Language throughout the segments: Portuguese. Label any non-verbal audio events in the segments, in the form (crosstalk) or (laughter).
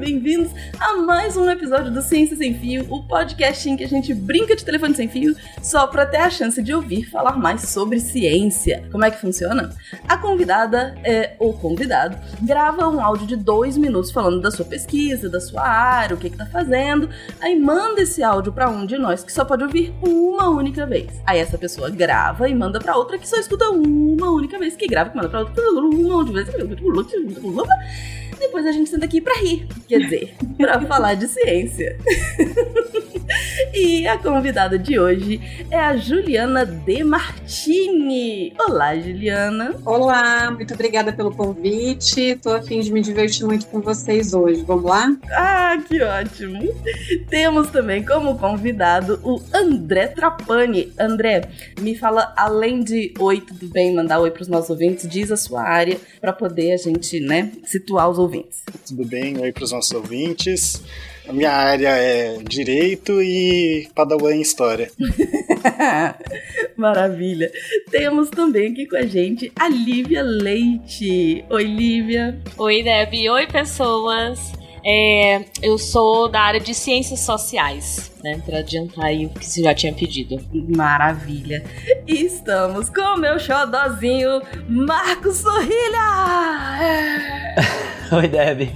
bem-vindos a mais um episódio do Ciência Sem Fio, o podcast em que a gente brinca de telefone sem fio só para ter a chance de ouvir falar mais sobre ciência. Como é que funciona? A convidada é, ou convidado grava um áudio de dois minutos falando da sua pesquisa, da sua área, o que, que tá fazendo, aí manda esse áudio para um de nós que só pode ouvir uma única vez. Aí essa pessoa grava e manda para outra que só escuta uma única vez, que grava e manda para outra uma única vez. Depois a gente senta aqui pra rir, quer dizer, pra falar de ciência. (laughs) e a convidada de hoje é a Juliana De Martini. Olá, Juliana. Olá, muito obrigada pelo convite. Tô a fim de me divertir muito com vocês hoje. Vamos lá? Ah, que ótimo. Temos também como convidado o André Trapani. André, me fala, além de oi, tudo bem, mandar oi pros nossos ouvintes, diz a sua área para poder a gente, né, situar os ouvintes. Tudo bem, oi pros nossos ouvintes. A minha área é Direito e Padawan em História. (laughs) Maravilha. Temos também aqui com a gente a Lívia Leite. Oi, Lívia. Oi, Deb. Oi, pessoas. É, eu sou da área de ciências sociais, né? Pra adiantar aí o que você já tinha pedido. Maravilha. E estamos com o meu xodózinho, Marcos Sorrilha! É. (laughs) Oi, Deb.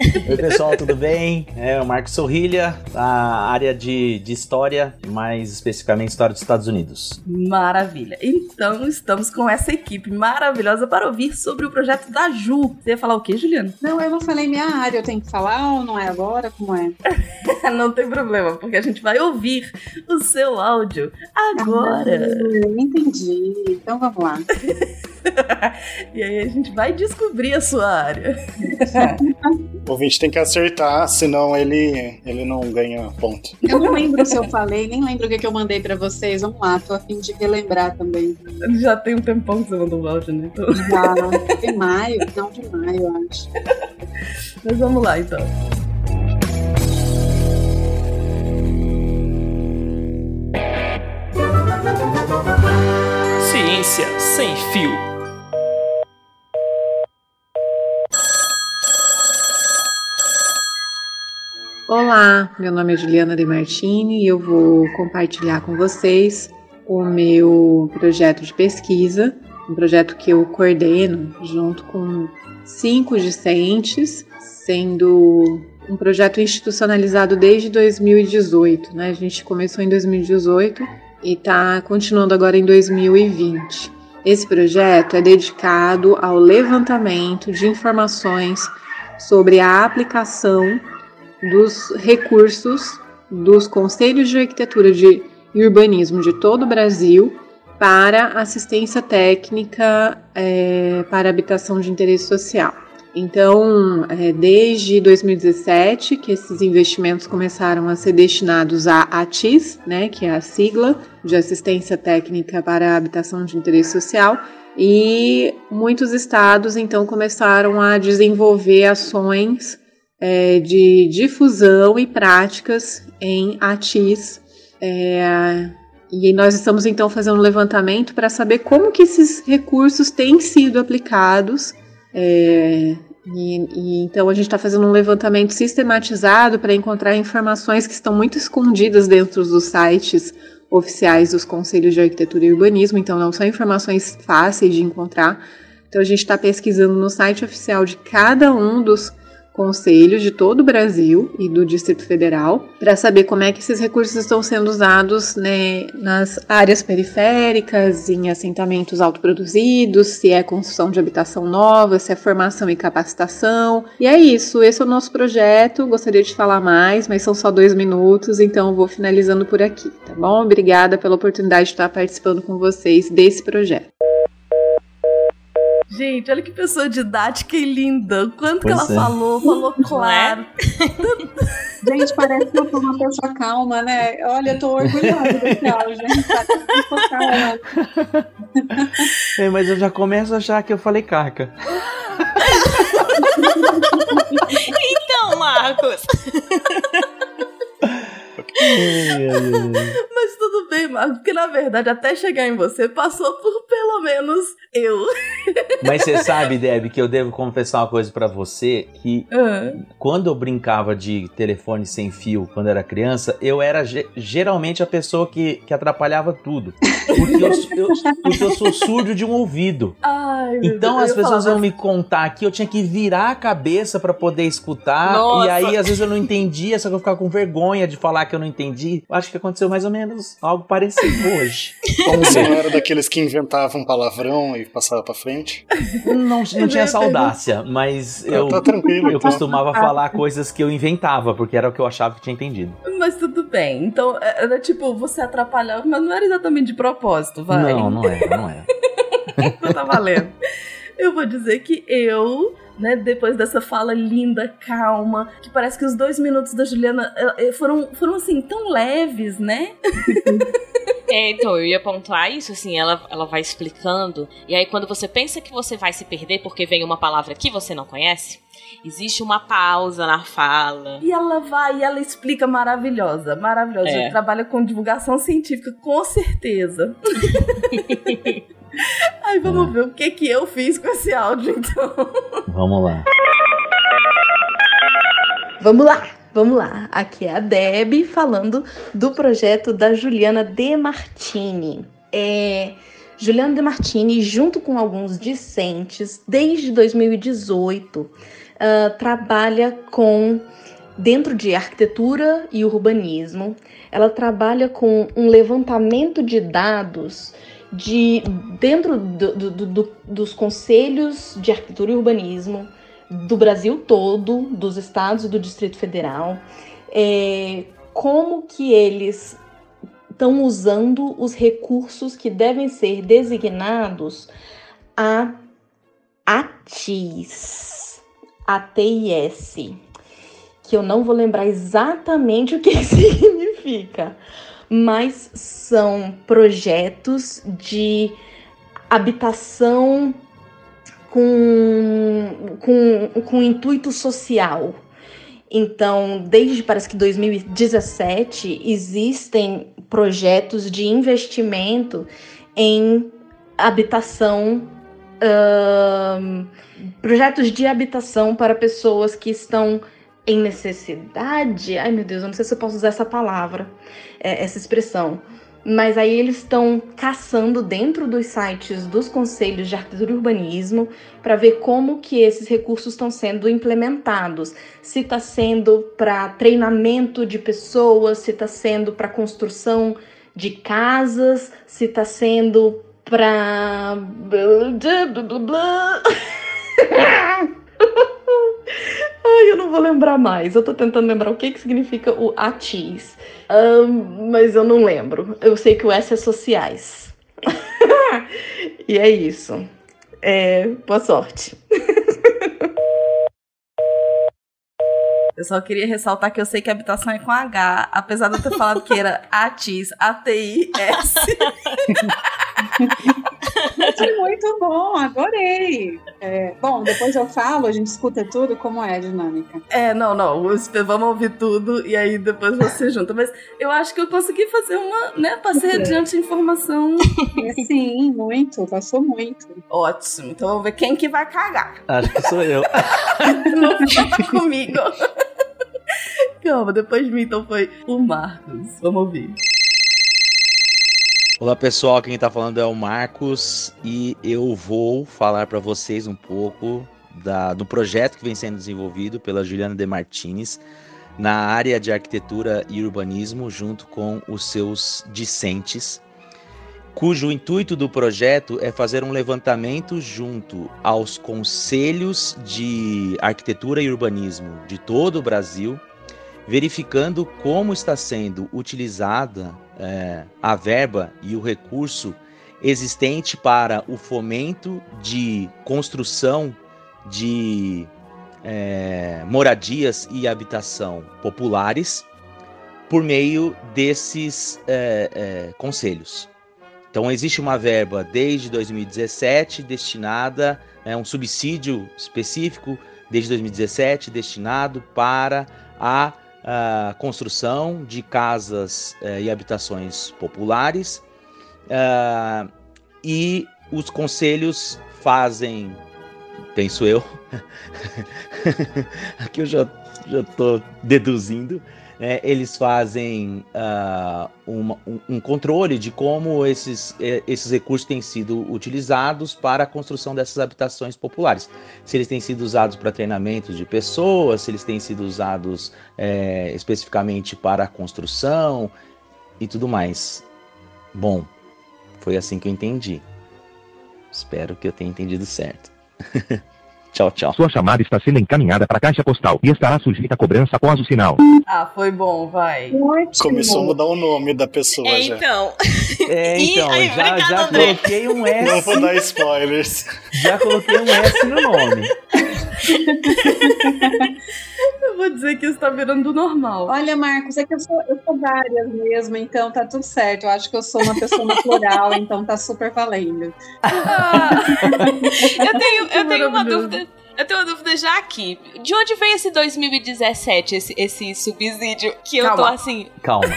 Oi, pessoal, tudo bem? É o Marcos Sorrilha, da área de, de História, mais especificamente História dos Estados Unidos. Maravilha. Então, estamos com essa equipe maravilhosa para ouvir sobre o projeto da Ju. Você ia falar o quê, Juliana? Não, eu não falei minha área, eu tenho que falar ou não é agora? Como é? (laughs) não tem problema, porque a gente vai ouvir o seu áudio agora. Ah, entendi. Então, vamos lá. (laughs) (laughs) e aí a gente vai descobrir a sua área. (laughs) O ouvinte tem que acertar, senão ele, ele não ganha ponto. Eu não lembro se eu falei, nem lembro o que, que eu mandei pra vocês. Vamos lá, tô a fim de relembrar também. Já tem um tempão que você mandou o áudio, né? Então... Já, de maio, não de maio, eu acho. Mas vamos lá, então. Ciência sem fio. Olá, meu nome é Juliana De Martini e eu vou compartilhar com vocês o meu projeto de pesquisa, um projeto que eu coordeno junto com cinco discentes, sendo um projeto institucionalizado desde 2018, né? A gente começou em 2018 e está continuando agora em 2020. Esse projeto é dedicado ao levantamento de informações sobre a aplicação dos recursos dos conselhos de arquitetura de, e urbanismo de todo o Brasil para assistência técnica é, para habitação de interesse social. Então, é, desde 2017 que esses investimentos começaram a ser destinados à ATIS, né, que é a sigla de Assistência Técnica para Habitação de Interesse Social, e muitos estados então começaram a desenvolver ações é, de difusão e práticas em ATIS. É, e nós estamos então fazendo um levantamento para saber como que esses recursos têm sido aplicados é, e, e, então a gente está fazendo um levantamento sistematizado para encontrar informações que estão muito escondidas dentro dos sites oficiais dos Conselhos de Arquitetura e Urbanismo, então não são informações fáceis de encontrar. Então a gente está pesquisando no site oficial de cada um dos conselhos de todo o Brasil e do Distrito Federal para saber como é que esses recursos estão sendo usados né, nas áreas periféricas, em assentamentos autoproduzidos, se é construção de habitação nova, se é formação e capacitação. E é isso, esse é o nosso projeto. Gostaria de falar mais, mas são só dois minutos, então vou finalizando por aqui, tá bom? Obrigada pela oportunidade de estar participando com vocês desse projeto. Gente, olha que pessoa didática e linda. Quanto pois que ela é. falou, falou é? claro. gente, parece que eu sou uma pessoa calma, né? Olha, eu tô orgulhosa desse áudio, gente. É, mas eu já começo a achar que eu falei carca. então, Marcos. Mas tudo bem, Marcos, porque na verdade, até chegar em você, passou por pelo menos eu. Mas você sabe, Deb, que eu devo confessar uma coisa para você, que Ah, quando eu brincava de telefone sem fio quando era criança, eu era ge- geralmente a pessoa que, que atrapalhava tudo. Porque eu, eu- porque eu sou surdo de um ouvido. Ai, Então Deus, as pessoas iam me contar aqui, eu tinha que virar a cabeça pra poder escutar. Nossa. E aí, às vezes, eu não entendia, só que eu ficava com vergonha de falar que eu não entendi. Eu acho que aconteceu mais ou menos algo parecido hoje. (laughs) Vamos Você não era daqueles que inventavam palavrão e passava pra frente? Não, não Eu tinha essa audácia, mas eu, tá tranquilo. eu então. costumava falar coisas que eu inventava, porque era o que eu achava que tinha entendido. Mas tudo bem. Então, era tipo, você atrapalhava, mas não era exatamente de propósito, vai. Não, não era, não era. (laughs) Não tá valendo. Eu vou dizer que eu, né, depois dessa fala linda, calma, que parece que os dois minutos da Juliana eh, eh, foram, foram assim, tão leves, né? É, então, eu ia pontuar isso, assim, ela, ela vai explicando, e aí quando você pensa que você vai se perder porque vem uma palavra que você não conhece, existe uma pausa na fala. E ela vai e ela explica maravilhosa, maravilhosa. É. Ela trabalha com divulgação científica, com certeza. (laughs) Aí vamos ver o que que eu fiz com esse áudio, então. Vamos lá. Vamos lá, vamos lá. Aqui é a Deb falando do projeto da Juliana De Martini. É, Juliana De Martini, junto com alguns discentes, desde 2018, ah, trabalha com, dentro de arquitetura e urbanismo, ela trabalha com um levantamento de dados de dentro do- do- do- do- dos conselhos de arquitetura e urbanismo do Brasil todo, dos estados e do Distrito Federal, é, como que eles estão usando os recursos que devem ser designados a ATIS, ATIS, que eu não vou lembrar exatamente o que (laughs) significa, mas são projetos de habitação com, com, com intuito social. Então, desde parece que 2017, existem projetos de investimento em habitação, projetos de habitação para pessoas que estão em necessidade. Ai meu Deus, eu não sei se eu posso usar essa palavra, é, essa expressão. Mas aí eles estão caçando dentro dos sites dos conselhos de arquitetura e urbanismo para ver como que esses recursos estão sendo implementados. Se está sendo para treinamento de pessoas, se está sendo para construção de casas, se está sendo para (laughs) vou lembrar mais. Eu tô tentando lembrar o que, que significa o ATIS. Ahn, mas eu não lembro. Eu sei que o S é sociais. (laughs) e é isso. É, boa sorte. (laughs) Eu só queria ressaltar que eu sei que habitação é com H, apesar de eu ter falado que era ATIS, A-T-I-S. (laughs) (laughs) Muito bom, adorei. É, bom, depois eu falo, a gente escuta tudo, como é a dinâmica. É, não, não. os- Vamos ouvir tudo e aí depois você junta. Mas eu acho que eu consegui fazer uma, né? Passei adiante informação. Sim, muito, passou muito. Ótimo. Então vamos ver quem que vai cagar. Acho que sou eu. (laughs) Não fala comigo. (laughs) Calma, depois de mim então foi o Marcos. Vamos ouvir. Olá pessoal, quem tá falando é o Marcos e eu vou falar para vocês um pouco da- do projeto que vem sendo desenvolvido pela Juliana De Martins na área de arquitetura e urbanismo, junto com os seus discentes, cujo intuito do projeto é fazer um levantamento junto aos conselhos de arquitetura e urbanismo de todo o Brasil, verificando como está sendo utilizada é, a verba e o recurso existente para o fomento de construção de é, moradias e habitação populares por meio desses é, é, conselhos. Então existe uma verba desde 2017 destinada, é um subsídio específico desde 2017 destinado para a a construção de casas eh, e habitações populares. ah, e os conselhos fazem, penso eu, (laughs) aqui eu já estou deduzindo, né, eles fazem ah, uma- um, um controle de como esses, eh, esses recursos têm sido utilizados para a construção dessas habitações populares. Se eles têm sido usados para treinamento de pessoas, se eles têm sido usados eh, especificamente para a construção e tudo mais. Bom, foi assim que eu entendi. Espero que eu tenha entendido certo. (laughs) tchau, tchau. Sua chamada está sendo encaminhada para a caixa postal e estará sujeita a cobrança após o sinal. Ah, foi bom, vai. Ótimo. Começou a mudar o nome da pessoa É, já. então. É, (laughs) então, aí, já, obrigado, já André. coloquei um Não S. vou dar spoilers. Já coloquei um S no nome. Eu vou dizer que isso tá virando do normal. Olha, Marcos, é que eu sou, eu sou várias mesmo, então tá tudo certo. Eu acho que eu sou uma pessoa no plural, (laughs) então tá super valendo. Ah, Eu tenho, eu tenho uma dúvida. Eu tenho uma dúvida já aqui. De onde veio esse 2017, esse, esse subsídio? Que eu tô Calma. assim. Calma.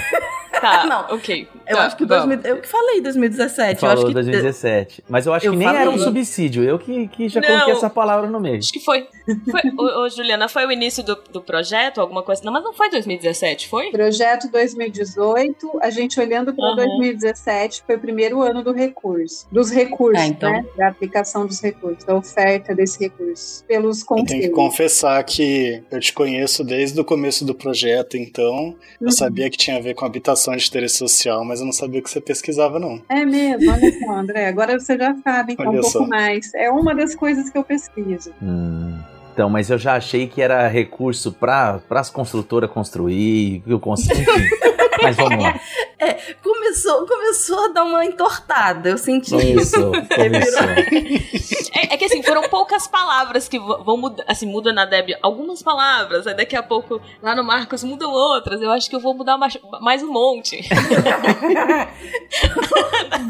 Tá, Não, ok. Eu Tá, acho que vamos. 2000, eu que falei 2017. eu Falou acho que 2017. Mas eu acho Eu que nem era um falei. subsídio. Eu que, que já Não. coloquei essa palavra no meio. Acho que foi. foi ô, ô, Juliana, foi o início do, do projeto, alguma coisa? Não, mas não foi 2017, foi? Projeto 2018, a gente olhando para Aham. 2017, foi o primeiro ano do recurso. Dos recursos, Ah, então. né? Da aplicação dos recursos, da oferta desse recurso. Pelos Eu tenho que confessar que eu te conheço desde o começo do projeto, então eu Uhum. sabia que tinha a ver com habitação de interesse social, mas eu não sabia que você pesquisava, não. É mesmo, olha só, André. Agora você já sabe então, Olha um pouco só. mais. É uma das coisas que eu pesquiso. Hum, então, mas eu já achei que era recurso para as construtoras construir. que Eu cons... (laughs) Mas vamos lá. (laughs) começou, começou a dar uma entortada. Eu senti isso. Começou, (laughs) começou. (laughs) É, é que assim, foram poucas palavras que vão mudar. Assim, muda na Deb algumas palavras, aí daqui a pouco lá no Marcos mudam outras. Eu acho que eu vou mudar mais, mais um monte.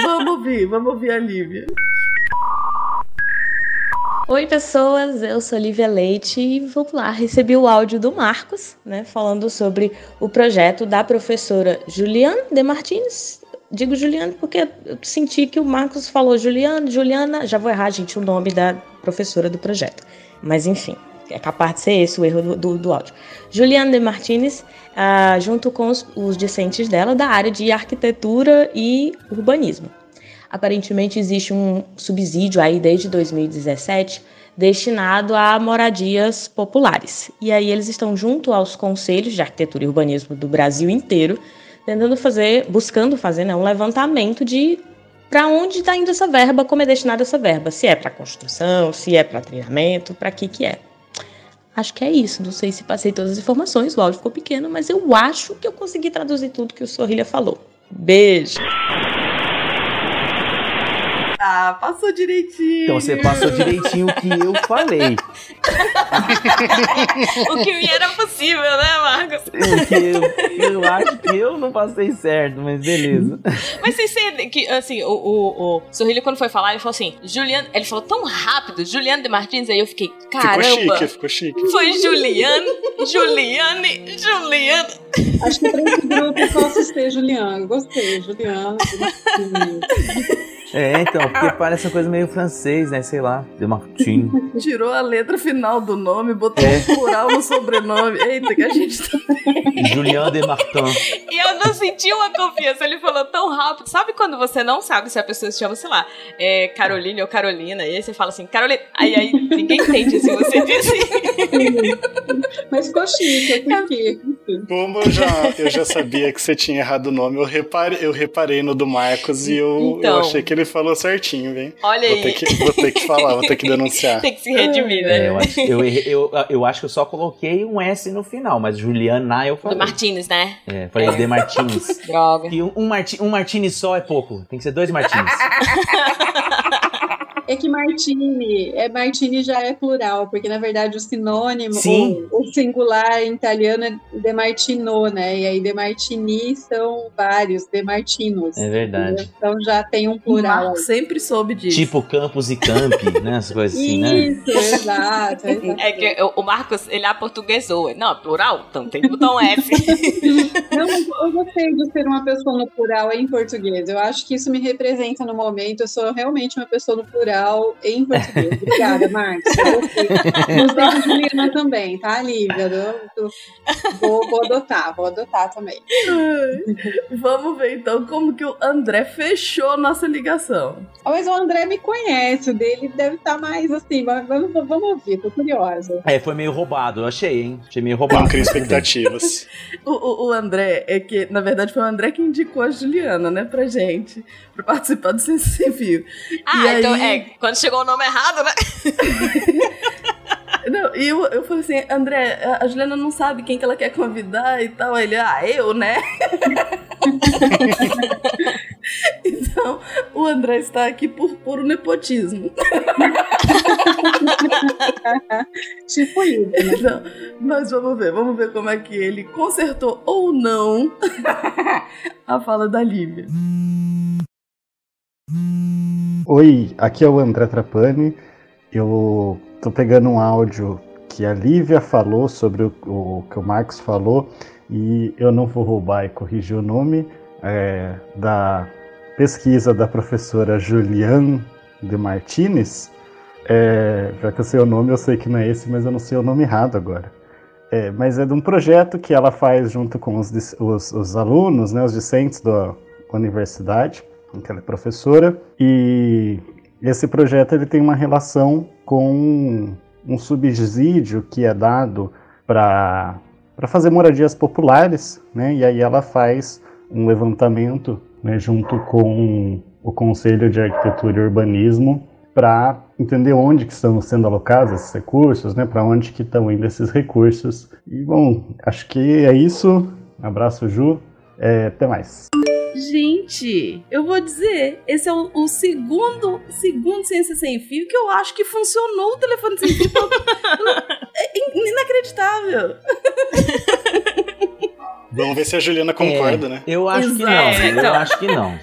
vamos ouvir, vamos ouvir a Lívia. Oi, pessoas, eu sou Lívia Leite e vamos lá, recebi o áudio do Marcos, né, falando sobre o projeto da professora Juliana de Martins. Digo Juliana porque eu senti que o Marcos falou Juliana, Juliana, já vou errar, gente, o nome da professora do projeto. Mas enfim, é capaz de ser esse o erro do, do, do áudio. Juliana de Martins, ah, junto com os, os discentes dela da área de arquitetura e urbanismo. Aparentemente existe um subsídio aí desde 2017 destinado a moradias populares. E aí eles estão junto aos conselhos de arquitetura e urbanismo do Brasil inteiro, tentando fazer, buscando fazer né, um levantamento de para onde está indo essa verba, como é destinada essa verba, se é para construção, se é para treinamento, para que que é. Acho que é isso. Não sei se passei todas as informações, o áudio ficou pequeno, mas eu acho que eu consegui traduzir tudo que o Sorrilha falou. Beijo. Ah, passou direitinho. Então você passou direitinho o que eu falei. (laughs) o que me era possível, né, Marcos? O que eu, eu acho que eu não passei certo, mas beleza. Mas vocês sentem que, assim, o, o, o Sorrilho, quando foi falar, ele falou assim: Juliano. Ele falou tão rápido, Juliano de Martins, aí eu fiquei, caramba. Ficou chique, ficou chique. Foi Juliane, Juliane, Juliana. Acho que para esse grupo eu posso ser Juliana. Gostei, Juliana. É, então, porque parece uma coisa meio francês, né? Sei lá, de Martin. Tirou a letra final do nome, botou É. um plural no sobrenome. Eita, que a gente tá. Julian de Martin. E eu não senti uma confiança. Ele falou tão rápido. Sabe quando você não sabe se a pessoa se chama, sei lá, é Caroline ou Carolina? E aí você fala assim, Carolina. Aí, aí ninguém entende se você disse. (laughs) Mas ficou chique. Como eu já, eu já sabia que você tinha errado o nome, eu reparei, eu reparei no do Marcos e eu, Então. eu achei que ele falou certinho, hein? Olha Vou ter, aí. que, vou ter que falar, vou ter que denunciar. (laughs) Tem que se redimir, É, né? eu, acho, eu, errei- eu, eu acho que eu só coloquei um S no final, mas Juliana eu Do falei. Martins, né? É, falei de Martins. (laughs) Droga. E um, um, Marti, um Martini só é pouco. Tem que ser dois Martins. (laughs) É que Martini, é Martini já é plural, porque na verdade o sinônimo, Sim. O, o singular em italiano é De Martino, né? E aí De Martini são vários, De Martinos. É verdade. Então já tem um O plural. Marco sempre soube disso. Tipo campus e campi, né? As coisas assim, né? Isso, exato. exato. É que o- o Marcos, ele aportuguesou. Não, plural? Então tem botão F. (laughs) Não, mas eu gostei de ser uma pessoa no plural em português. Eu acho que isso me representa no momento. Eu sou realmente uma pessoa no plural em português. Obrigada, Marcos. Gostei. De Juliana também, tá, Lívia? Eu- eu- vou, vou adotar, vou adotar também. Vamos ver então como que o André fechou nossa ligação. Mas o André me conhece, o dele deve estar mais assim. Mas vamos, vamos ouvir, tô curiosa. É, foi meio roubado, eu achei, hein? Achei meio Não roubado. cria tudo bem. expectativas. (laughs) O, o- o André é que, na verdade, foi o André que indicou a Juliana, né, pra gente, pra participar do Ciência Sem Fio. Ah, E então aí- é. Quando chegou o nome errado, né? (laughs) Não, e eu, eu falei assim, André, a a Juliana não sabe quem que ela quer convidar e tal. Aí Ele, ah, eu, né? (laughs) então, o André está aqui por puro nepotismo. (laughs) Tipo isso, né? Então, mas vamos ver, vamos ver como é que ele consertou ou não a fala da Lívia. Oi, aqui é o André Trapani. Eu tô pegando um áudio que a Lívia falou sobre o, o que o Marcos falou e eu não vou roubar e corrigir o nome é, da pesquisa da professora Juliane de Martinez. É, já que eu sei o nome, eu sei que não é esse, mas eu não sei o nome errado agora. É, mas é de um projeto que ela faz junto com os, os- os alunos, né, os discentes da universidade, que ela é professora, e esse projeto ele tem uma relação com um subsídio que é dado para fazer moradias populares, né, e aí ela faz um levantamento né, junto com o Conselho de Arquitetura e Urbanismo para entender onde que estão sendo alocados esses recursos, né, para onde que estão indo esses recursos. E bom, acho que é isso. Abraço, Ju. É, até mais. Gente, eu vou dizer, esse é o, o segundo, segundo Ciência Sem Fio que eu acho que funcionou o telefone sem fio. (laughs) é in- inacreditável. Vamos ver se a Juliana concorda, né? Eu acho que Exato. não, É, eu então. acho que não.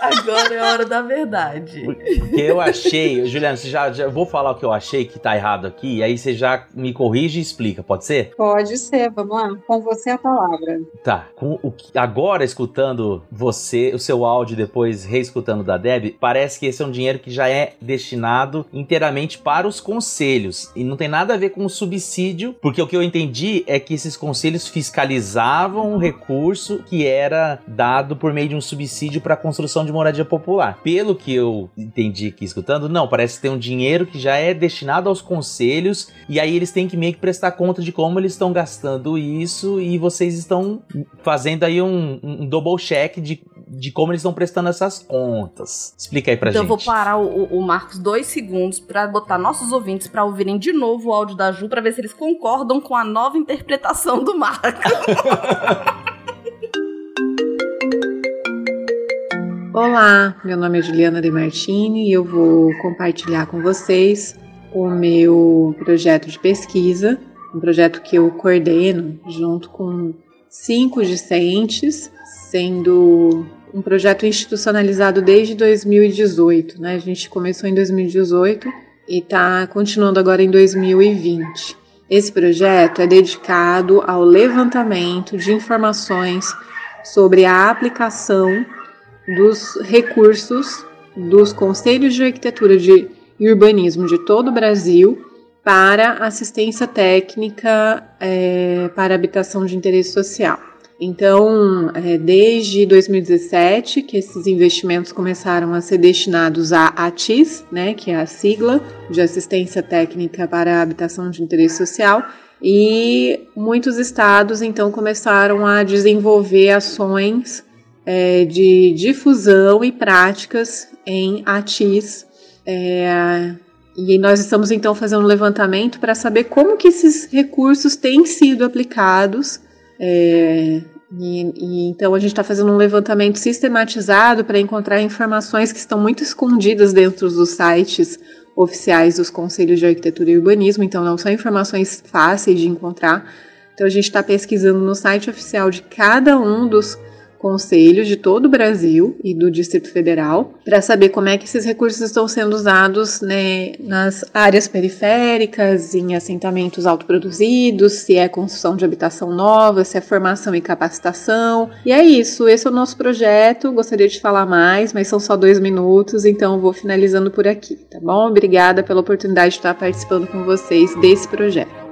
Agora é a hora da verdade. Porque eu achei, Juliana, você já, já vou falar o que eu achei que tá errado aqui, e aí você já me corrige e explica, pode ser? Pode ser, vamos lá. Com você a palavra. Tá. Com o que- agora escutando você, o seu áudio depois reescutando da Deb, parece que esse é um dinheiro que já é destinado inteiramente para os conselhos e não tem nada a ver com o subsídio, porque o que eu entendi é que esses conselhos fiscalizavam o recurso que era dado por meio de um subsídio para a construção de moradia popular. Pelo que eu entendi aqui escutando, não, parece que tem um dinheiro que já é destinado aos conselhos e aí eles têm que meio que prestar conta de como eles estão gastando isso e vocês estão fazendo aí um, um double check de, de como eles estão prestando essas contas. Explica aí pra então eu gente. vou parar o, o- o Marcos dois segundos pra botar nossos ouvintes pra ouvirem de novo o áudio da Ju pra ver se eles concordam com a nova interpretação do Marcos. (laughs) Olá, meu nome é Juliana De Martini e eu vou compartilhar com vocês o meu projeto de pesquisa, um projeto que eu coordeno junto com cinco discentes, sendo um projeto institucionalizado desde 2018, né? A gente começou em 2018 e está continuando agora em 2020. Esse projeto é dedicado ao levantamento de informações sobre a aplicação dos recursos dos conselhos de arquitetura de, e urbanismo de todo o Brasil para assistência técnica é, para habitação de interesse social. Então, é, desde 2017 que esses investimentos começaram a ser destinados à ATIS, né, que é a sigla de assistência técnica para habitação de interesse social, e muitos estados então começaram a desenvolver ações é, de difusão e práticas em ATIS. É, e nós estamos então fazendo um levantamento para saber como que esses recursos têm sido aplicados é, E, e, então a gente está fazendo um levantamento sistematizado para encontrar informações que estão muito escondidas dentro dos sites oficiais dos conselhos de arquitetura e urbanismo, então não são informações fáceis de encontrar. Então a gente está pesquisando no site oficial de cada um dos conselhos de todo o Brasil e do Distrito Federal para saber como é que esses recursos estão sendo usados né, nas áreas periféricas, em assentamentos autoproduzidos, se é construção de habitação nova, se é formação e capacitação. E é isso, esse é o nosso projeto. Gostaria de falar mais, mas são só dois minutos, então vou finalizando por aqui, tá bom? Obrigada pela oportunidade de estar participando com vocês desse projeto.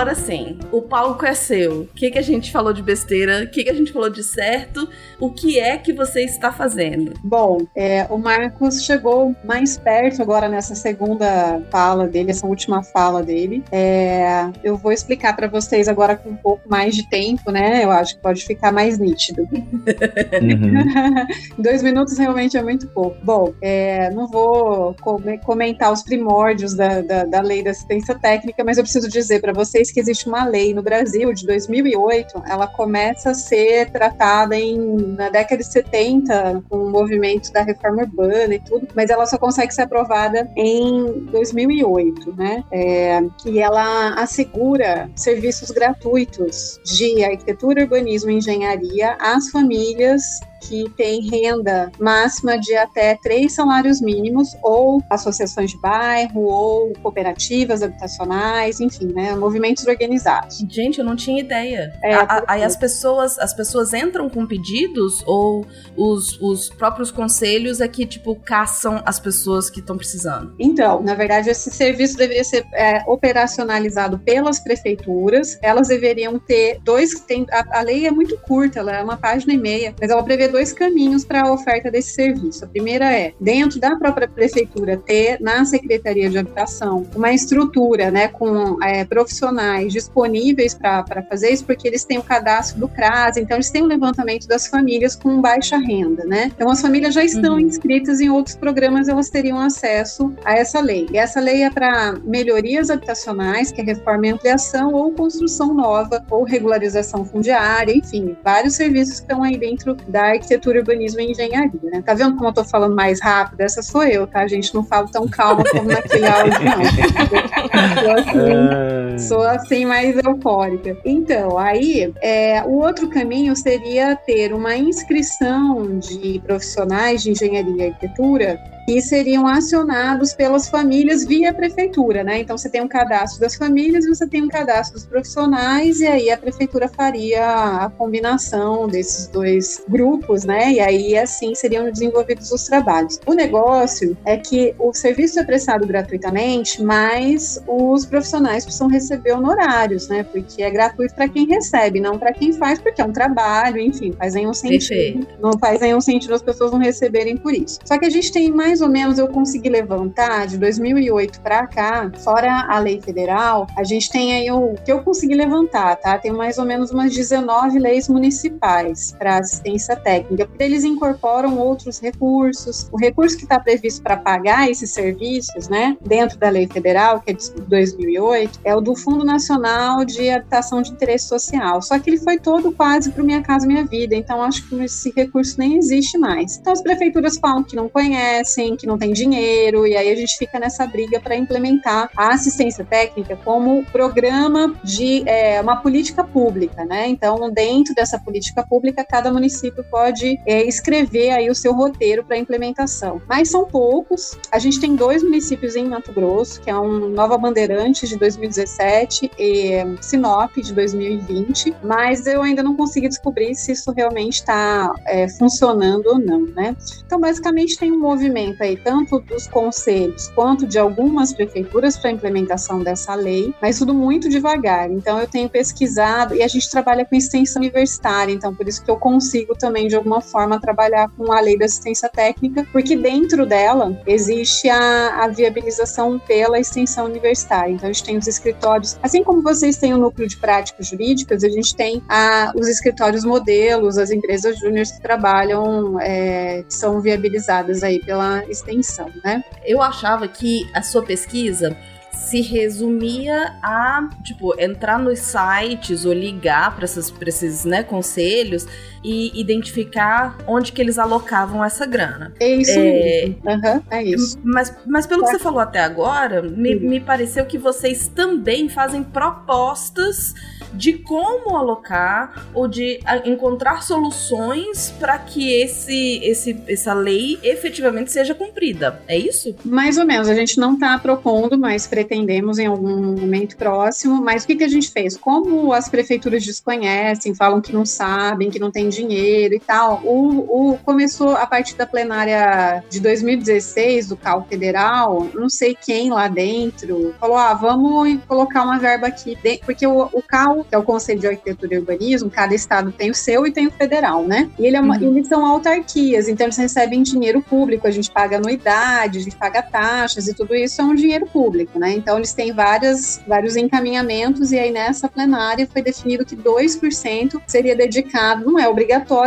Agora sim, o palco é seu. O que, que a gente falou de besteira? O que, que a gente falou de certo? O que é que você está fazendo? Bom, é, o Marcos chegou mais perto agora nessa segunda fala dele, essa última fala dele. É, eu vou explicar para vocês agora com um pouco mais de tempo, né? Eu acho que pode ficar mais nítido. Uhum. (laughs) Dois minutos realmente é muito pouco. Bom, é, não vou comentar os primórdios da, da, da lei da assistência técnica, mas eu preciso dizer para vocês que existe uma lei no Brasil de 2008, ela começa a ser tratada em, na década de 70, com o movimento da reforma urbana e tudo, mas ela só consegue ser aprovada em 2008, né? É, que ela assegura serviços gratuitos de arquitetura, urbanismo e engenharia às famílias que tem renda máxima de até três salários mínimos, ou associações de bairro, ou cooperativas habitacionais, enfim, né, movimentos organizados. Gente, eu não tinha ideia. É, aí as pessoas, as pessoas entram com pedidos ou os, os próprios conselhos é que tipo caçam as pessoas que estão precisando? Então, na verdade, esse serviço deveria ser é, operacionalizado pelas prefeituras. Elas deveriam ter dois. Tem, a, a lei é muito curta, ela é uma página e meia, mas ela prevê dois caminhos para a oferta desse serviço. A primeira é, dentro da própria prefeitura, ter na Secretaria de Habitação uma estrutura né, com é, profissionais disponíveis para fazer isso, porque eles têm o cadastro do CRAS, então eles têm o levantamento das famílias com baixa renda. Né? Então as famílias já estão uhum. inscritas em outros programas, elas teriam acesso a essa lei. E essa lei é para melhorias habitacionais, que é reforma e ampliação, ou construção nova, ou regularização fundiária, enfim, vários serviços que estão aí dentro da arquitetura, urbanismo e engenharia, né? Tá vendo como eu tô falando mais rápido? Essa sou eu, tá, gente? Não falo tão calma como naquele (laughs) áudio, não. sou, assim, sou assim mais eufórica. Então, aí, é, o outro caminho seria ter uma inscrição de profissionais de engenharia e arquitetura que seriam acionados pelas famílias via prefeitura, né? Então você tem um cadastro das famílias, você tem um cadastro dos profissionais e aí a prefeitura faria a combinação desses dois grupos, né? E aí assim seriam desenvolvidos os trabalhos. O negócio é que o serviço é prestado gratuitamente, mas os profissionais precisam receber honorários, né? Porque é gratuito para quem recebe, não para quem faz, porque é um trabalho, enfim, faz nenhum sentido. Perfeito. Não faz nenhum sentido as pessoas não receberem por isso. Só que a gente tem mais mais ou menos eu consegui levantar de 2008 para cá, fora a lei federal, a gente tem aí o que eu consegui levantar, tá? Tem mais ou menos umas 19 leis municipais para assistência técnica, eles incorporam outros recursos. O recurso que está previsto para pagar esses serviços, né, dentro da lei federal, que é de 2008, é o do Fundo Nacional de Habitação de Interesse Social. Só que ele foi todo quase para Minha Casa Minha Vida, então acho que esse recurso nem existe mais. Então as prefeituras falam que não conhecem, que não tem dinheiro, e aí a gente fica nessa briga para implementar a assistência técnica como programa de é, uma política pública, né? Então, dentro dessa política pública, cada município pode é, escrever aí o seu roteiro para implementação. Mas são poucos. A gente tem dois municípios em Mato Grosso, que é um Nova Bandeirantes de 2017 e Sinop de 2020, mas eu ainda não consegui descobrir se isso realmente está é, funcionando ou não, né? Então, basicamente, tem um movimento envolvimento aí tanto dos conselhos quanto de algumas prefeituras para a implementação dessa lei, mas tudo muito devagar. Então eu tenho pesquisado e a gente trabalha com extensão universitária, então por isso que eu consigo também de alguma forma trabalhar com a lei da assistência técnica, porque dentro dela existe a, a viabilização pela extensão universitária. Então a gente tem os escritórios, assim como vocês têm o núcleo de práticas jurídicas, a gente tem a, os escritórios modelos, as empresas júniores que trabalham, é, que são viabilizadas aí pela extensão, né? Eu achava que a sua pesquisa se resumia a, tipo, entrar nos sites ou ligar para esses né, conselhos e identificar onde que eles alocavam essa grana. É isso é, Uhum, é isso. Mas, mas pelo que você falou até agora, me, me pareceu que vocês também fazem propostas de como alocar ou de encontrar soluções para que esse, esse, essa lei efetivamente seja cumprida. É isso? Mais ou menos. A gente não está propondo, mas pretendemos em algum momento próximo. Mas o que, que a gente fez? Como as prefeituras desconhecem, falam que não sabem, que não tem dinheiro e tal, o, o começou a partir da plenária de 2016 do CAL Federal, não sei quem lá dentro, falou: ah, vamos colocar uma verba aqui, porque o, o CAL que é o Conselho de Arquitetura e Urbanismo, cada estado tem o seu e tem o federal, né? E ele é uma, uhum. eles são autarquias, então eles recebem dinheiro público, a gente paga anuidade, a gente paga taxas e tudo isso é um dinheiro público, né? Então eles têm várias, vários encaminhamentos e aí nessa plenária foi definido que 2% seria dedicado, não é obrigatório,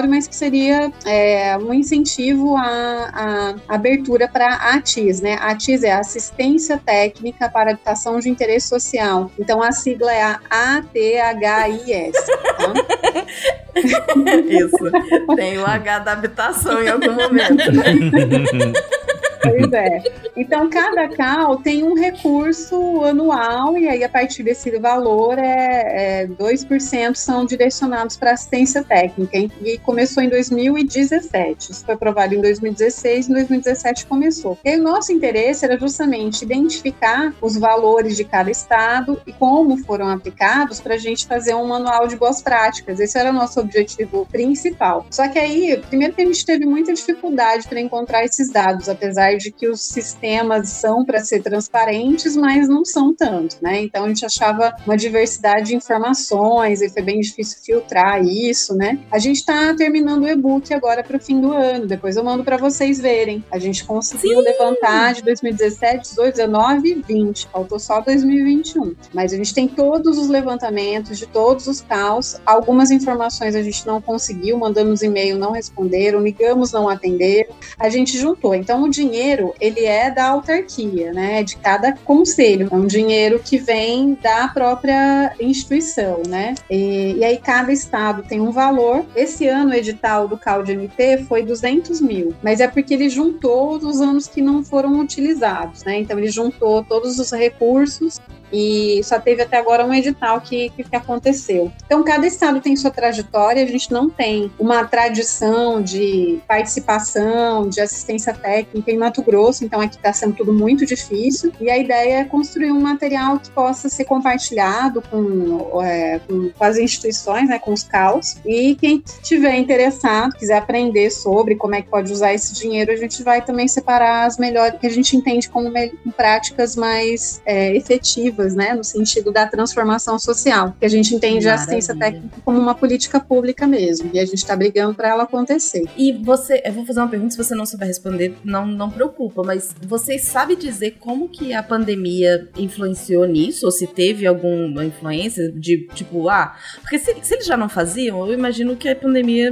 mas que seria é, um incentivo à, à abertura para a ATIS, né? A ATIS é Assistência Técnica para Habitação de Interesse Social. Então a sigla é a AT H-I-S. Tá? (laughs) Isso. Tem o H da habitação em algum momento. (laughs) Pois é. Então, cada CAL tem um recurso anual, e aí, a partir desse valor, é, é 2% são direcionados para assistência técnica. E começou em 2017. Isso foi aprovado em 2016, em 2017 começou. E aí, o nosso interesse era justamente identificar os valores de cada estado e como foram aplicados para a gente fazer um manual de boas práticas. Esse era o nosso objetivo principal. Só que aí, primeiro que a gente teve muita dificuldade para encontrar esses dados, apesar de que os sistemas são para ser transparentes, mas não são tanto, né? Então a gente achava uma diversidade de informações e foi bem difícil filtrar isso, né? A gente está terminando o e-book agora para o fim do ano, depois eu mando para vocês verem. A gente conseguiu Sim. levantar de 2017, 18, 19 e 20, faltou só 2021. Mas a gente tem todos os levantamentos de todos os caos, algumas informações a gente não conseguiu, mandamos e-mail, não responderam, ligamos, não atenderam. A gente juntou. Então o dinheiro dinheiro, ele é da autarquia, né? De cada conselho. É um dinheiro que vem da própria instituição, né? E, e aí cada estado tem um valor. Esse ano o edital do CalDMP foi 200 mil, mas é porque ele juntou os anos que não foram utilizados, né? Então ele juntou todos os recursos e só teve até agora um edital que, que, aconteceu. Então, cada estado tem sua trajetória, a gente não tem uma tradição de participação, de assistência técnica em Mato Grosso, então aqui está sendo tudo muito difícil, e a ideia é construir um material que possa ser compartilhado com, é, com, com as instituições, né, com os CAUs, e quem tiver interessado, quiser aprender sobre como é que pode usar esse dinheiro, a gente vai também separar as melhores, que a gente entende como práticas mais é, efetivas né, no sentido da transformação social, que a gente entende Maravilha. a assistência técnica como uma política pública mesmo, e a gente está brigando para ela acontecer. E você, eu vou fazer uma pergunta, se você não souber responder, não, não preocupa, mas você sabe dizer como que a pandemia influenciou nisso, ou se teve alguma influência de, tipo, ah, porque se, se eles já não faziam, eu imagino que a pandemia,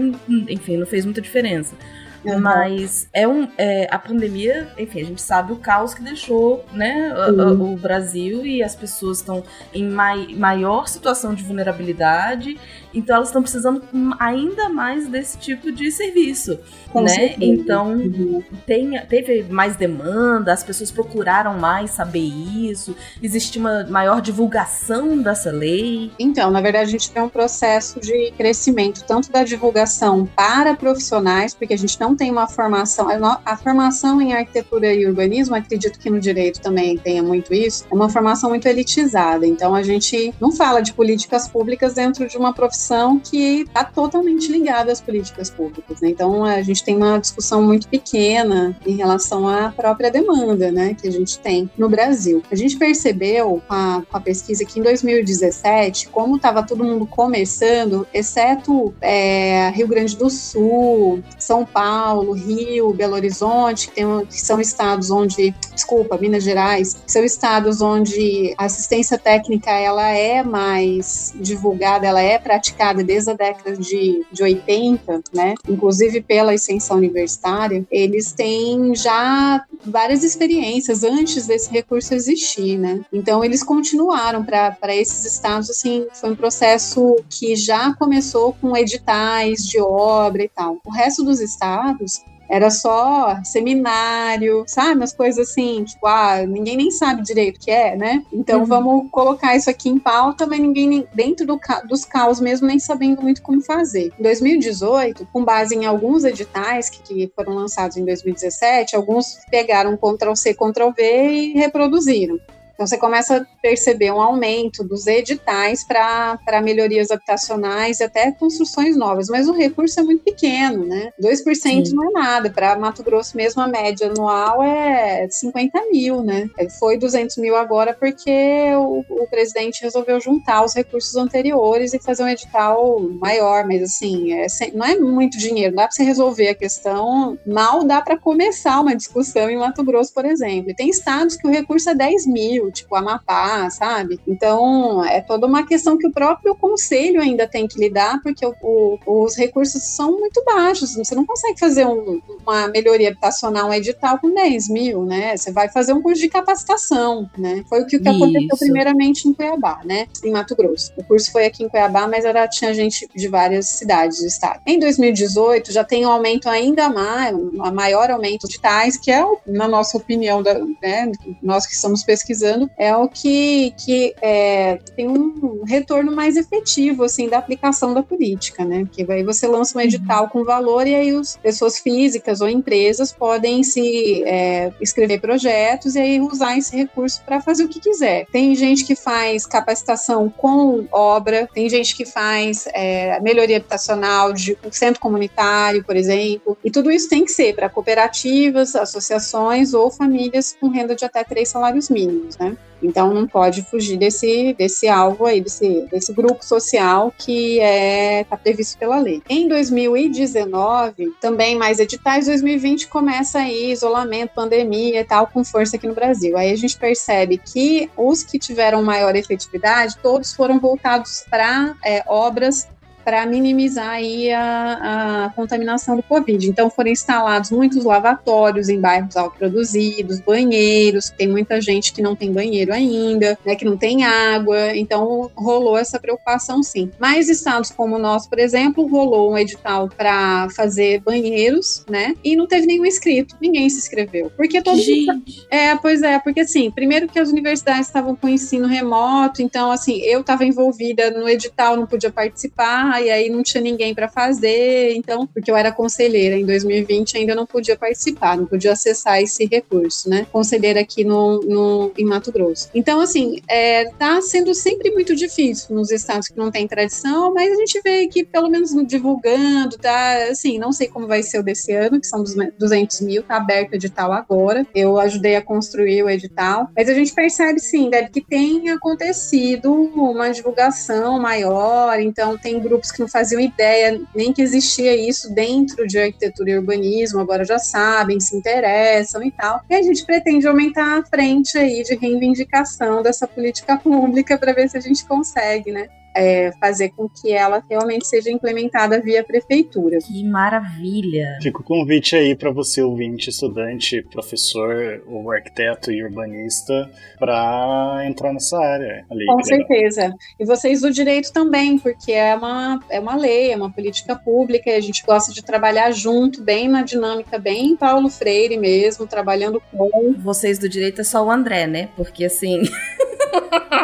enfim, não fez muita diferença. Uhum. Mas é um, é, a pandemia, enfim, a gente sabe o caos que deixou né, uhum. o, o, Brasil e as pessoas estão em mai, maior situação de vulnerabilidade então elas estão precisando ainda mais desse tipo de serviço, Com né? Certeza. Então uhum. tem, teve mais demanda, as pessoas procuraram mais saber isso, existe uma maior divulgação dessa lei. Então, na verdade, a gente tem um processo de crescimento tanto da divulgação para profissionais, porque a gente não tem uma formação, a formação em arquitetura e urbanismo, acredito que no direito também tenha muito isso, é uma formação muito elitizada. Então a gente não fala de políticas públicas dentro de uma profissão discussão que está totalmente ligada às políticas públicas. Né? Então, a gente tem uma discussão muito pequena em relação à própria demanda né, que a gente tem no Brasil. A gente percebeu com a, com a pesquisa que em 2017, como estava todo mundo começando, exceto é, Rio Grande do Sul, São Paulo, Rio, Belo Horizonte, que, tem, que são estados onde, desculpa, Minas Gerais, são estados onde a assistência técnica ela é mais divulgada, ela é praticada desde a década de, de 80, né? Inclusive pela extensão universitária, eles têm já várias experiências antes desse recurso existir, né? Então eles continuaram para esses estados, assim, foi um processo que já começou com editais de obra e tal. O resto dos estados era só seminário, sabe? Umas coisas assim, tipo, ah, ninguém nem sabe direito o que é, né? Então uhum. vamos colocar isso aqui em pauta, mas ninguém dentro do, dos caos mesmo nem sabendo muito como fazer. Em 2018, com base em alguns editais que, que foram lançados em 2017, alguns pegaram Ctrl C, Ctrl V e reproduziram. Então você começa a perceber um aumento dos editais para melhorias habitacionais e até construções novas, mas o recurso é muito pequeno, né? 2% Sim. não é nada. Para Mato Grosso mesmo, a média anual é 50 mil, né? Foi 200 mil agora porque o, o presidente resolveu juntar os recursos anteriores e fazer um edital maior, mas assim, é, não é muito dinheiro, dá para você resolver a questão, mal dá para começar uma discussão em Mato Grosso, por exemplo. E tem estados que o recurso é 10 mil, tipo Amapá, sabe? Então, é toda uma questão que o próprio conselho ainda tem que lidar, porque o, o, os recursos são muito baixos. Você não consegue fazer um, uma melhoria habitacional, um edital com 10 mil, né? Você vai fazer um curso de capacitação, né? Foi o que, que aconteceu primeiramente em Cuiabá, né? Em Mato Grosso. O curso foi aqui em Cuiabá, mas era, tinha gente de várias cidades do estado. Em 2018, já tem um aumento ainda mais, um maior aumento de tais, que é, na nossa opinião, da, né, nós que estamos pesquisando, é o que, que é, tem um retorno mais efetivo assim da aplicação da política, né? Que aí você lança um edital com valor e aí as pessoas físicas ou empresas podem se é, escrever projetos e aí usar esse recurso para fazer o que quiser. Tem gente que faz capacitação com obra, tem gente que faz é, melhoria habitacional de um centro comunitário, por exemplo, e tudo isso tem que ser para cooperativas, associações ou famílias com renda de até três salários mínimos, né? Então não pode fugir desse, desse alvo aí, desse, desse grupo social que está é, tá previsto pela lei. Em 2019, também mais editais, 2020 começa aí isolamento, pandemia e tal, com força aqui no Brasil. Aí a gente percebe que os que tiveram maior efetividade, todos foram voltados para é, obras para minimizar aí a, a, contaminação do Covid. Então foram instalados muitos lavatórios em bairros autoproduzidos, banheiros, tem muita gente que não tem banheiro ainda, né, que não tem água, então rolou essa preocupação sim. Mas estados como o nosso, por exemplo, rolou um edital para fazer banheiros, né, e não teve nenhum inscrito, ninguém se inscreveu. Porque todo gente. É, pois é, porque assim, primeiro que as universidades estavam com ensino remoto, então assim, eu estava envolvida no edital, não podia participar, e aí não tinha ninguém para fazer, então, porque eu era conselheira em 2020, ainda não podia participar, não podia acessar esse recurso, né? Conselheira aqui no, no em Mato Grosso. Então, assim, é, tá sendo sempre muito difícil nos estados que não tem tradição, mas a gente vê que pelo menos divulgando, tá, assim, não sei como vai ser o desse ano, que são 200 mil, tá aberto o edital agora, eu ajudei a construir o edital, mas a gente percebe sim, deve que tem acontecido uma divulgação maior, então tem grupos grupos que não faziam ideia nem que existia isso dentro de arquitetura e urbanismo, agora já sabem, se interessam e tal. E a gente pretende aumentar a frente aí de reivindicação dessa política pública para ver se a gente consegue, né? É, fazer com que ela realmente seja implementada via prefeitura. Que maravilha! Fica o convite aí para você, ouvinte, estudante, professor ou arquiteto e urbanista, para entrar nessa área. Com certeza. E vocês do direito também, porque é uma, é uma lei, é uma política pública, e a gente gosta de trabalhar junto, bem na dinâmica, bem Paulo Freire mesmo, trabalhando com. Vocês do direito é só o André, né? Porque assim. (laughs)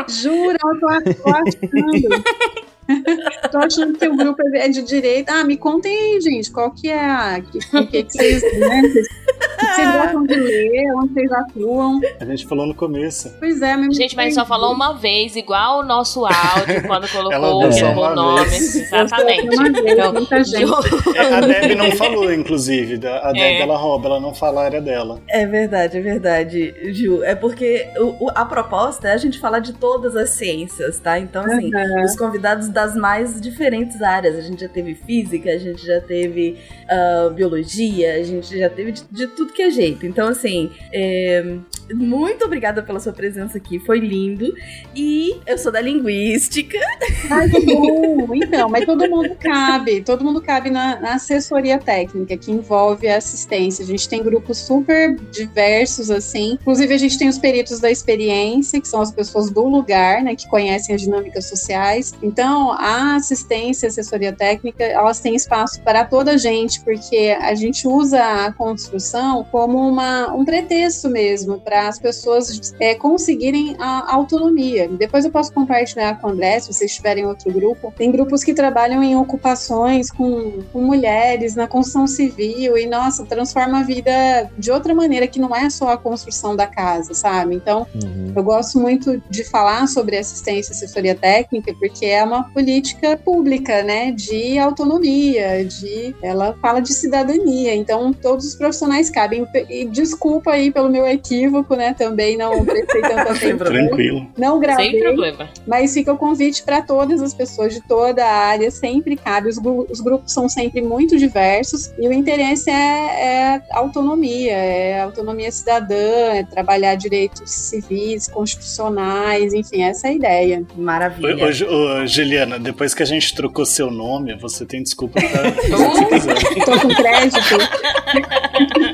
Jura, eu tô, achando. (laughs) tô achando que o grupo é de direita. Ah, me contem aí, gente, qual que é a. Que, que, que vocês, né, vocês Vocês gostam de ler? Onde vocês atuam? A gente falou no começo. Pois é, mesmo. Gente, mas só falou uma vez, igual o nosso áudio, quando (laughs) Ela colocou o nome. vez. Exatamente. Então, muita gente. É, a Deb não falou, inclusive. A Deb É. ela rouba, ela não fala a área dela. É verdade, é verdade, Ju. É porque o- o- a proposta é a gente falar de todas as ciências, tá? Então, assim, Aham. os convidados das mais diferentes áreas. A gente já teve física, a gente já teve ah, biologia, a gente já teve de, de tudo que jeito. Então, assim, é, muito obrigada pela sua presença aqui, foi lindo. E eu sou da linguística. Ai, que bom! Então, mas todo mundo cabe, todo mundo cabe na, na assessoria técnica, que envolve a assistência. A gente tem grupos super diversos, assim. Inclusive, a gente tem os peritos da experiência, que são as pessoas do lugar, né, que conhecem as dinâmicas sociais. Então, a assistência, a assessoria técnica, elas têm espaço para toda a gente, porque a gente usa a construção como uma, um pretexto mesmo para as pessoas é, conseguirem a autonomia. Depois eu posso compartilhar com o André, se vocês tiverem outro grupo. Tem grupos que trabalham em ocupações com, com mulheres na construção civil e, nossa, transforma a vida de outra maneira, que não é só a construção da casa, sabe? Então, eu gosto muito de falar sobre assistência e assessoria técnica, porque é uma política pública, né? De autonomia, de. Ela fala de cidadania. Então, todos os profissionais cabem. E desculpa aí pelo meu equívoco, né? Também não (laughs) prestei tanta atenção. Tranquilo. Não sem gravei, problema. mas fica o convite para todas as pessoas de toda a área, sempre cabe. Os, os grupos são sempre muito diversos e o interesse é, é autonomia, é autonomia cidadã, é trabalhar direitos civis, constitucionais, enfim, essa é a ideia. Maravilha. Ô, Ju- ô, Juliana, depois que a gente trocou seu nome, você tem desculpa pra. (laughs) Tô com crédito.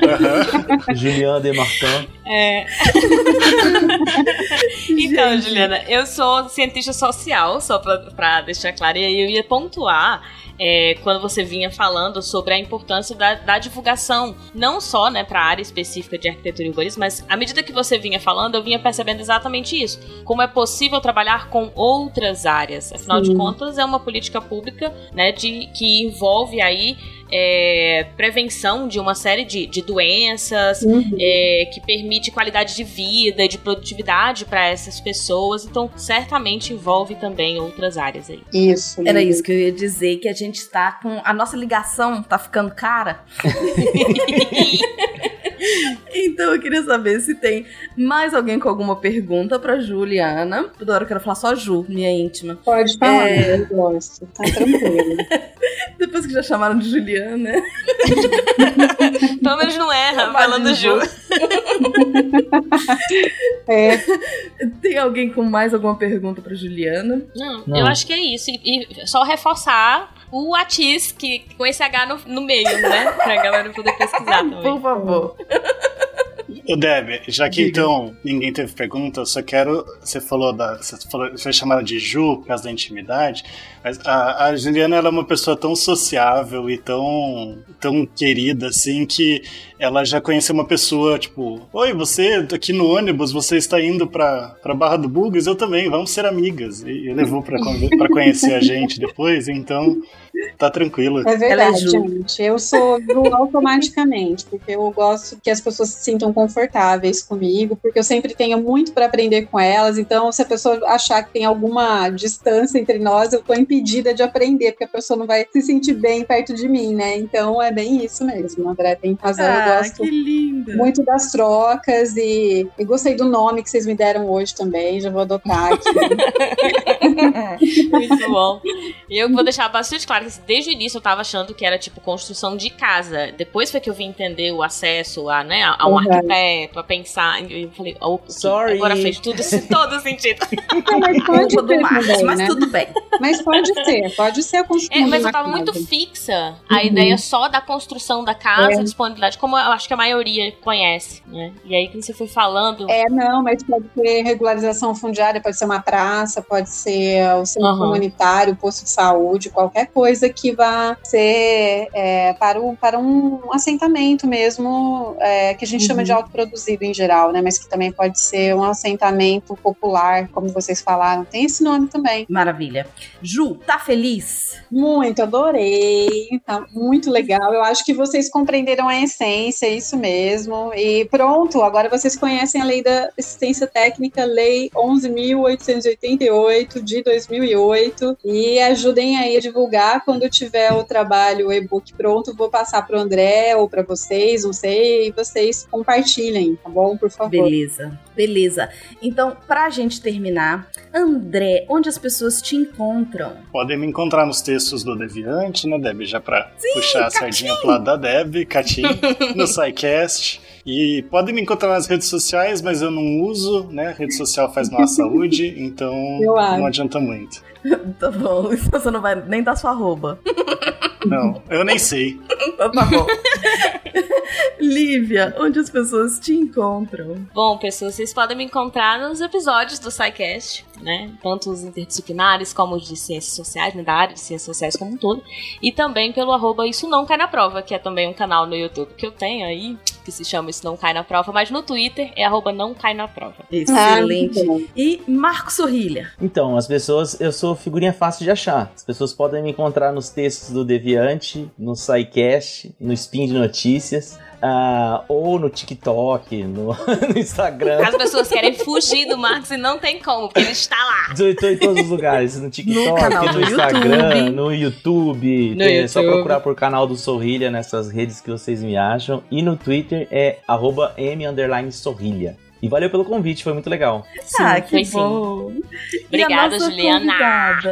Aham. Julian Demarcan. É. (laughs) então, Juliana, eu sou cientista social, só pra, pra deixar claro, e aí eu ia pontuar é, quando você vinha falando sobre a importância da, da divulgação, não só né, para a área específica de arquitetura e urbanismo, mas à medida que você vinha falando, eu vinha percebendo exatamente isso. Como é possível trabalhar com outras áreas. Afinal de Sim. contas, é uma política pública né, de, que envolve aí é, prevenção de uma série de, de doenças, Uhum. é, que permite qualidade de vida, de produtividade para essas pessoas. Então, certamente envolve também outras áreas aí. Isso. Era Lívia. isso que eu ia dizer, que a gente está com. A nossa ligação tá ficando cara. (laughs) então eu queria saber se tem mais alguém com alguma pergunta pra Juliana. Toda hora eu quero falar só Ju, minha íntima. Pode falar, É. eu gosto. Tá tranquilo. (laughs) Depois que já chamaram de Juliana, né? (laughs) Pelo menos não erra, falando Ju. (laughs) É, Tem alguém com mais alguma pergunta pra Juliana? Não, Não. eu acho que é isso. E, e só reforçar o Atis, que, com esse H no, no meio, né? Pra galera poder pesquisar (laughs) também. Por favor. Ô, Deb, já que Diga. então ninguém teve pergunta, eu só quero. Você falou da. Você falou, você foi chamada de Ju por causa da intimidade, mas a, a Juliana ela é uma pessoa tão sociável e tão, tão querida, assim, que ela já conheceu uma pessoa, tipo, Oi, você aqui no ônibus, você está indo pra, pra Barra do Bugas, eu também, vamos ser amigas. E, e levou pra, conver- pra conhecer a gente depois, então tá tranquilo. é é verdade, Ju. gente. Eu sou Ju automaticamente, porque eu gosto que as pessoas se sintam confortáveis comigo, porque eu sempre tenho muito para aprender com elas. Então, se a pessoa achar que tem alguma distância entre nós, eu tô impedida de aprender, porque a pessoa não vai se sentir bem perto de mim, né? Então, é bem isso mesmo. André tem razão. eu Ah, gosto que linda. muito das trocas e, e gostei do nome que vocês me deram hoje também. Já vou adotar aqui. (laughs) Muito bom. E eu vou deixar bastante claro desde o início eu tava achando que era tipo construção de casa. Depois foi que eu vim entender o acesso a, né, a um Uhum. arquiteto, a pensar. E eu falei, oh, Sorry. agora fez tudo, (laughs) todo sentido. (laughs) Ah, mas pode Culpa do ser também, mas né? tudo bem. Mas pode ser, pode ser a construção É, mas eu tava casa. muito fixa a Uhum. ideia só da construção da casa, É. disponibilidade, como eu acho que a maioria conhece, né? E aí, quando você foi falando. É, não, mas pode ser regularização fundiária, pode ser uma praça, pode ser o centro Aham. comunitário, posto de saúde, qualquer coisa coisa que vá ser é, para, o, para um assentamento mesmo, é, que a gente uhum. chama de autoproduzido em geral, né? Mas que também pode ser um assentamento popular, como vocês falaram. Tem esse nome também. Maravilha. Ju, tá feliz? Muito, adorei. Tá muito legal. Eu acho que vocês compreenderam a essência, é isso mesmo. E pronto, agora vocês conhecem a lei da assistência técnica, lei 11.888 de 2008. E ajudem aí a divulgar quando tiver o trabalho, o e-book pronto. Vou passar para o André ou para vocês, não sei, e vocês compartilhem, tá bom? Por favor. Beleza, beleza. Então, para a gente terminar, André, onde as pessoas te encontram? Podem me encontrar nos textos do Deviante, né, Deb? Já para puxar a sardinha pro lado da Deb, Catim, (laughs) no SciCast. E podem me encontrar nas redes sociais, mas eu não uso, né? rede social faz mal à (laughs) saúde, então não adianta muito. (laughs) tá bom, (laughs) então você não vai nem dar sua arroba. Não, eu nem sei. então tá bom. Lívia, onde as pessoas te encontram? Bom, pessoas, vocês podem me encontrar nos episódios do SciCast, né? Tanto os interdisciplinares como os de ciências sociais, né? da área de ciências sociais como um todo. E também pelo arroba Isso Não Cai na Prova, que é também um canal no YouTube que eu tenho aí, que se chama Isso Não Cai na Prova, mas no Twitter é arroba Não Cai na Prova. Excelente. Ah, e Marco Sorrilha. Então, as pessoas, eu sou figurinha fácil de achar. As pessoas podem me encontrar nos textos do Deviante, no SciCast, no Spin de Notícias. Uh, ou no TikTok, no, (laughs) no, Instagram. As pessoas querem fugir do Marcos e não tem como, porque ele está lá. Estou em todos os lugares, no TikTok, no, no Instagram, YouTube. no YouTube. No é só procurar por canal do Sorrilha nessas redes que vocês me acham. E no Twitter é arroba M Sorrilha. E valeu pelo convite, foi muito legal. Sim, ah, que bom. Sim. Obrigada, Juliana. (laughs)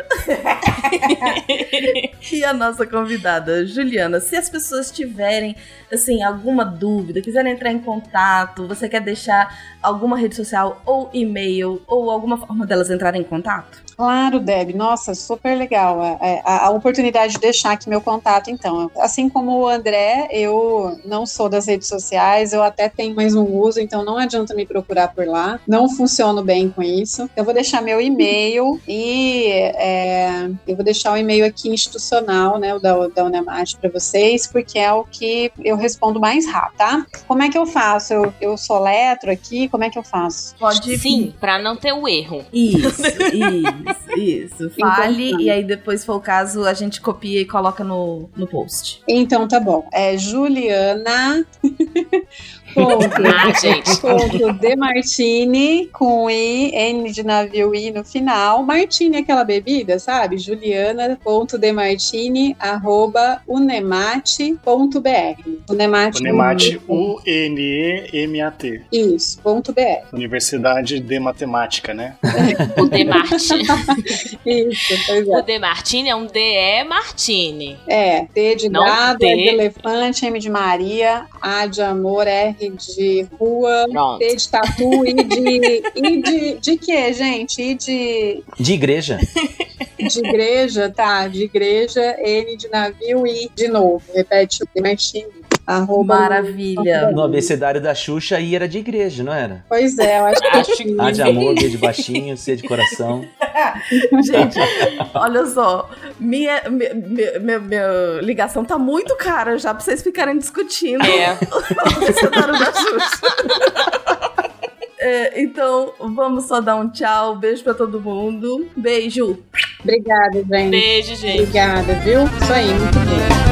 e a nossa convidada, Juliana, se as pessoas tiverem, assim, alguma dúvida, quiserem entrar em contato, você quer deixar alguma rede social ou e-mail ou alguma forma delas entrarem em contato? Claro, Deb. Nossa, super legal. A, é, a, a, oportunidade de deixar aqui meu contato, então. Assim como o André, eu não sou das redes sociais, eu até tenho, mas não uso, então não adianta me procurar por lá. Não funciono bem com isso. Eu vou deixar meu e-mail e é, eu vou deixar o e-mail aqui institucional, né, o da, da Unemat para vocês, porque é o que eu respondo mais rápido, tá? Como é que eu faço? Eu, eu soletro aqui, como é que eu faço? Pode Sim, para não ter o erro. Isso, (laughs) isso. Isso, isso. Fale então, tá. e aí depois, se for o caso, a gente copia e coloca no, no post. Então tá bom. É Juliana. Ponto, (laughs) ah, gente. Ponto de Martini com I, N de navio I no final. Martini, aquela bebida, sabe? Juliana ponto de Martini arroba unemate.br. Unemate. Unemate, U-N-E-M-A-T. Isso, ponto BR. Universidade de Matemática, né? (laughs) o de Martini. Isso, pois é. O de Martini é um DE Martini. É, D de Não dado, D. de elefante, M de Maria, A de amor, R de rua, Pronto. T de tatu e de. e de, de quê, gente? E de. De igreja. De igreja, tá. De igreja, N de navio e de novo. Repete o Martini. Arroba Maravilha. No abecedário da Xuxa, I era de igreja, não era? Pois é, eu acho que A de amor, B de baixinho, C de coração. (laughs) Gente, olha só, minha, minha, minha, minha, ligação tá muito cara já pra vocês ficarem discutindo é. (laughs) o abecedário da Xuxa. É, então, vamos só dar um tchau. Beijo pra todo mundo. Beijo. Obrigada, gente. Beijo, gente. Obrigada, viu? Isso aí, muito bem.